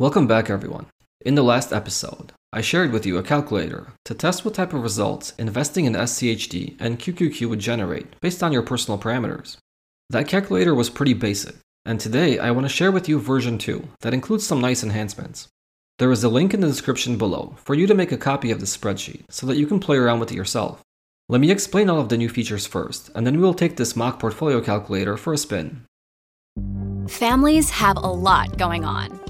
Welcome back, everyone. In the last episode, I shared with you a calculator to test what type of results investing in SCHD and QQQ would generate based on your personal parameters. That calculator was pretty basic, and today I want to share with you version 2 that includes some nice enhancements. There is a link in the description below for you to make a copy of the spreadsheet so that you can play around with it yourself. Let me explain all of the new features first, and then we will take this mock portfolio calculator for a spin. Families have a lot going on.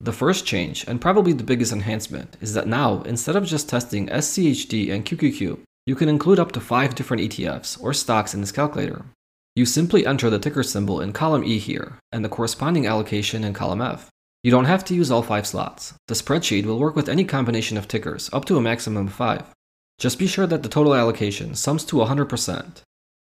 The first change, and probably the biggest enhancement, is that now, instead of just testing SCHD and QQQ, you can include up to 5 different ETFs or stocks in this calculator. You simply enter the ticker symbol in column E here, and the corresponding allocation in column F. You don't have to use all 5 slots. The spreadsheet will work with any combination of tickers up to a maximum of 5. Just be sure that the total allocation sums to 100%.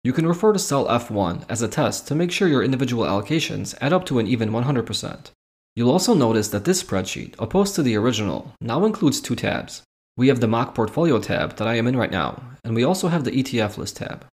You can refer to cell F1 as a test to make sure your individual allocations add up to an even 100%. You'll also notice that this spreadsheet, opposed to the original, now includes two tabs. We have the mock portfolio tab that I am in right now, and we also have the ETF list tab.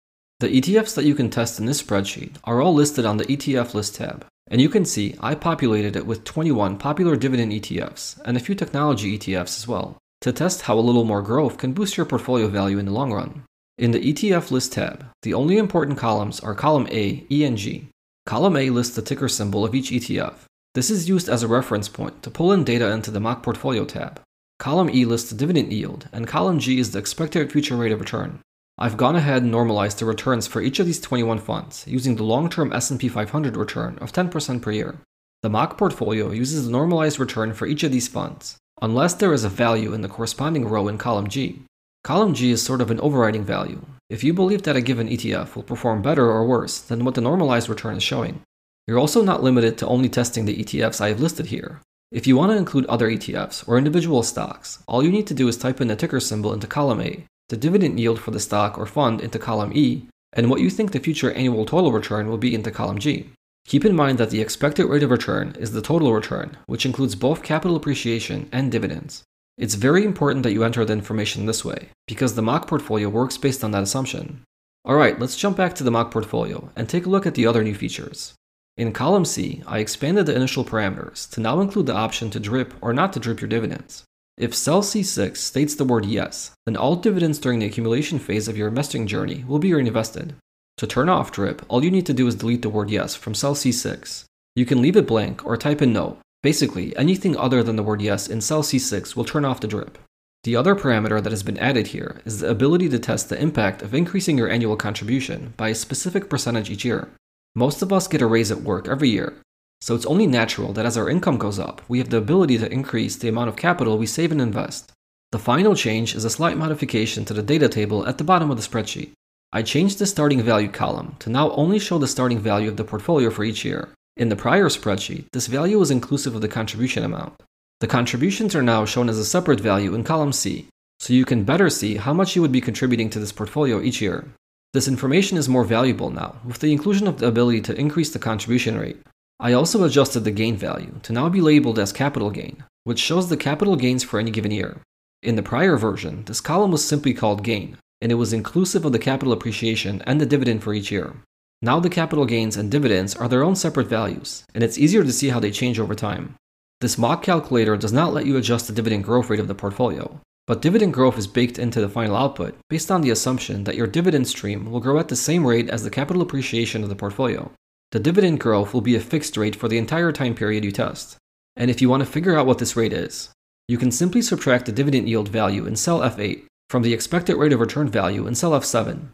The ETFs that you can test in this spreadsheet are all listed on the ETF list tab, and you can see I populated it with 21 popular dividend ETFs and a few technology ETFs as well, to test how a little more growth can boost your portfolio value in the long run. In the ETF list tab, the only important columns are column A, E, and G. Column A lists the ticker symbol of each ETF, this is used as a reference point to pull in data into the mock portfolio tab. Column E lists the dividend yield, and column G is the expected future rate of return. I've gone ahead and normalized the returns for each of these 21 funds using the long-term S&P 500 return of 10% per year. The mock portfolio uses the normalized return for each of these funds, unless there is a value in the corresponding row in column G. Column G is sort of an overriding value. If you believe that a given ETF will perform better or worse than what the normalized return is showing, you're also not limited to only testing the ETFs I have listed here. If you want to include other ETFs or individual stocks, all you need to do is type in the ticker symbol into column A, the dividend yield for the stock or fund into column E, and what you think the future annual total return will be into column G. Keep in mind that the expected rate of return is the total return, which includes both capital appreciation and dividends. It's very important that you enter the information this way, because the mock portfolio works based on that assumption. Alright, let's jump back to the mock portfolio and take a look at the other new features. In column C, I expanded the initial parameters to now include the option to drip or not to drip your dividends. If cell C6 states the word yes, then all dividends during the accumulation phase of your investing journey will be reinvested. To turn off drip, all you need to do is delete the word yes from cell C6. You can leave it blank or type in no. Basically, anything other than the word yes in cell C6 will turn off the drip. The other parameter that has been added here is the ability to test the impact of increasing your annual contribution by a specific percentage each year. Most of us get a raise at work every year, so it's only natural that as our income goes up, we have the ability to increase the amount of capital we save and invest. The final change is a slight modification to the data table at the bottom of the spreadsheet. I changed the starting value column to now only show the starting value of the portfolio for each year. In the prior spreadsheet, this value was inclusive of the contribution amount. The contributions are now shown as a separate value in column C, so you can better see how much you would be contributing to this portfolio each year. This information is more valuable now, with the inclusion of the ability to increase the contribution rate. I also adjusted the gain value to now be labeled as capital gain, which shows the capital gains for any given year. In the prior version, this column was simply called gain, and it was inclusive of the capital appreciation and the dividend for each year. Now the capital gains and dividends are their own separate values, and it's easier to see how they change over time. This mock calculator does not let you adjust the dividend growth rate of the portfolio, but dividend growth is baked into the final output based on the assumption that your dividend stream will grow at the same rate as the capital appreciation of the portfolio. The dividend growth will be a fixed rate for the entire time period you test. And if you want to figure out what this rate is, you can simply subtract the dividend yield value in cell F8 from the expected rate of return value in cell F7.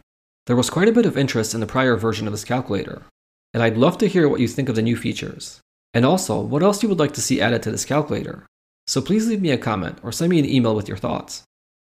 There was quite a bit of interest in the prior version of this calculator, and I'd love to hear what you think of the new features. And also, what else you would like to see added to this calculator. So please leave me a comment or send me an email with your thoughts.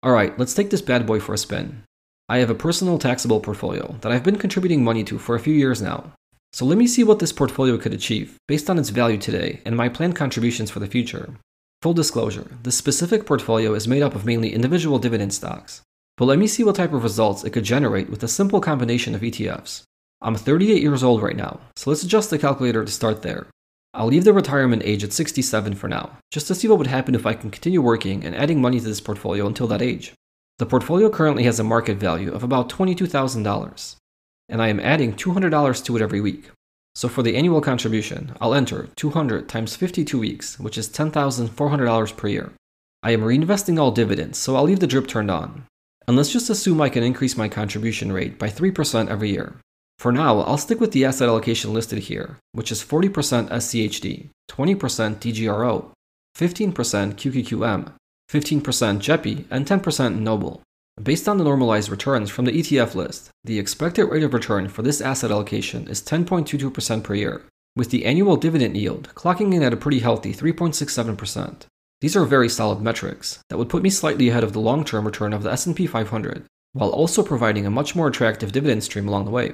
Alright, let's take this bad boy for a spin. I have a personal taxable portfolio that I've been contributing money to for a few years now. So let me see what this portfolio could achieve based on its value today and my planned contributions for the future. Full disclosure, this specific portfolio is made up of mainly individual dividend stocks. But let me see what type of results it could generate with a simple combination of ETFs. I'm 38 years old right now, so let's adjust the calculator to start there. I'll leave the retirement age at 67 for now, just to see what would happen if I can continue working and adding money to this portfolio until that age. The portfolio currently has a market value of about $22,000, and I am adding $200 to it every week. So for the annual contribution, I'll enter 200 times 52 weeks, which is $10,400 per year. I am reinvesting all dividends, so I'll leave the drip turned on. And let's just assume I can increase my contribution rate by 3% every year. For now, I'll stick with the asset allocation listed here, which is 40% SCHD, 20% DGRO, 15% QQQM, 15% JEPI, and 10% NOBL. Based on the normalized returns from the ETF list, the expected rate of return for this asset allocation is 10.22% per year, with the annual dividend yield clocking in at a pretty healthy 3.67%. These are very solid metrics that would put me slightly ahead of the long-term return of the S&P 500, while also providing a much more attractive dividend stream along the way.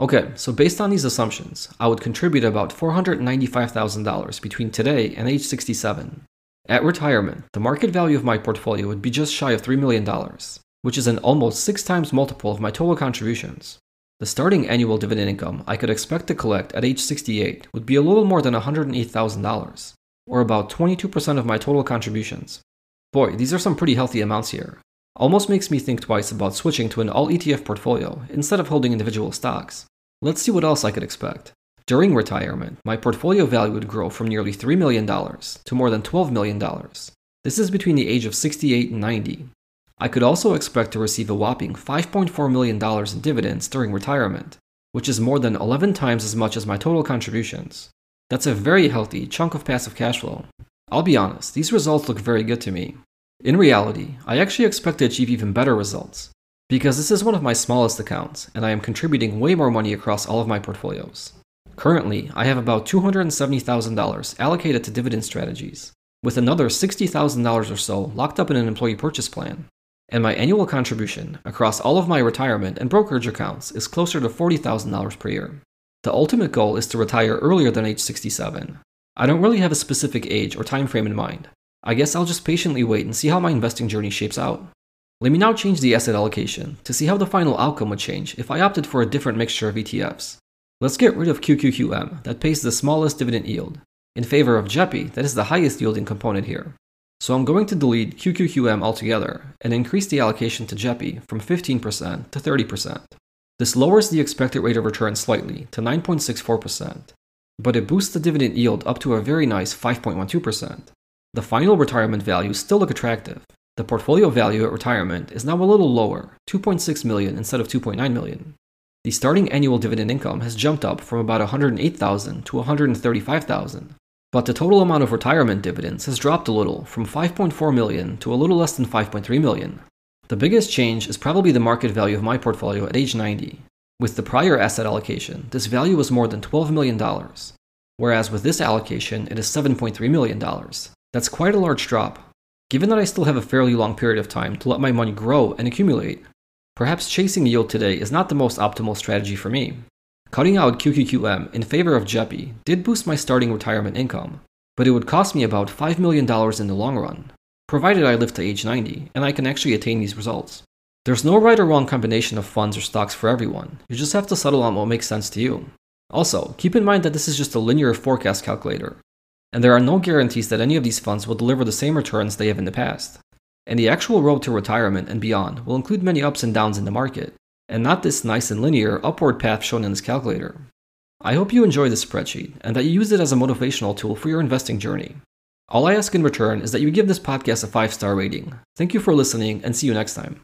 Okay, so based on these assumptions, I would contribute about $495,000 between today and age 67. At retirement, the market value of my portfolio would be just shy of $3 million, which is an almost six times multiple of my total contributions. The starting annual dividend income I could expect to collect at age 68 would be a little more than $108,000, or about 22% of my total contributions. Boy, these are some pretty healthy amounts here. Almost makes me think twice about switching to an all ETF portfolio instead of holding individual stocks. Let's see what else I could expect. During retirement, my portfolio value would grow from nearly $3 million to more than $12 million. This is between the age of 68 and 90, I could also expect to receive a whopping $5.4 million in dividends during retirement, which is more than 11 times as much as my total contributions. That's a very healthy chunk of passive cash flow. I'll be honest, these results look very good to me. In reality, I actually expect to achieve even better results, because this is one of my smallest accounts, and I am contributing way more money across all of my portfolios. Currently, I have about $270,000 allocated to dividend strategies, with another $60,000 or so locked up in an employee purchase plan and my annual contribution across all of my retirement and brokerage accounts is closer to $40,000 per year. The ultimate goal is to retire earlier than age 67. I don't really have a specific age or time frame in mind. I guess I'll just patiently wait and see how my investing journey shapes out. Let me now change the asset allocation to see how the final outcome would change if I opted for a different mixture of ETFs. Let's get rid of QQQM that pays the smallest dividend yield, in favor of JEPI that is the highest yielding component here. So I'm going to delete QQQM altogether and increase the allocation to JEPI from 15% to 30%. This lowers the expected rate of return slightly to 9.64%, but it boosts the dividend yield up to a very nice 5.12%. The final retirement values still look attractive. The portfolio value at retirement is now a little lower, 2.6 million instead of 2.9 million. The starting annual dividend income has jumped up from about 108,000 to 135,000, but the total amount of retirement dividends has dropped a little from 5.4 million to a little less than 5.3 million. The biggest change is probably the market value of my portfolio at age 90. With the prior asset allocation, this value was more than $12 million, whereas with this allocation, it is $7.3 million. That's quite a large drop. Given that I still have a fairly long period of time to let my money grow and accumulate, perhaps chasing yield today is not the most optimal strategy for me. Cutting out QQQM in favor of JEPI did boost my starting retirement income, but it would cost me about $5 million in the long run, provided I live to age 90 and I can actually attain these results. There's no right or wrong combination of funds or stocks for everyone, you just have to settle on what makes sense to you. Also, keep in mind that this is just a linear forecast calculator, and there are no guarantees that any of these funds will deliver the same returns they have in the past. And the actual road to retirement and beyond will include many ups and downs in the market, and not this nice and linear upward path shown in this calculator. I hope you enjoy this spreadsheet and that you use it as a motivational tool for your investing journey. All I ask in return is that you give this podcast a 5 star rating. Thank you for listening and see you next time.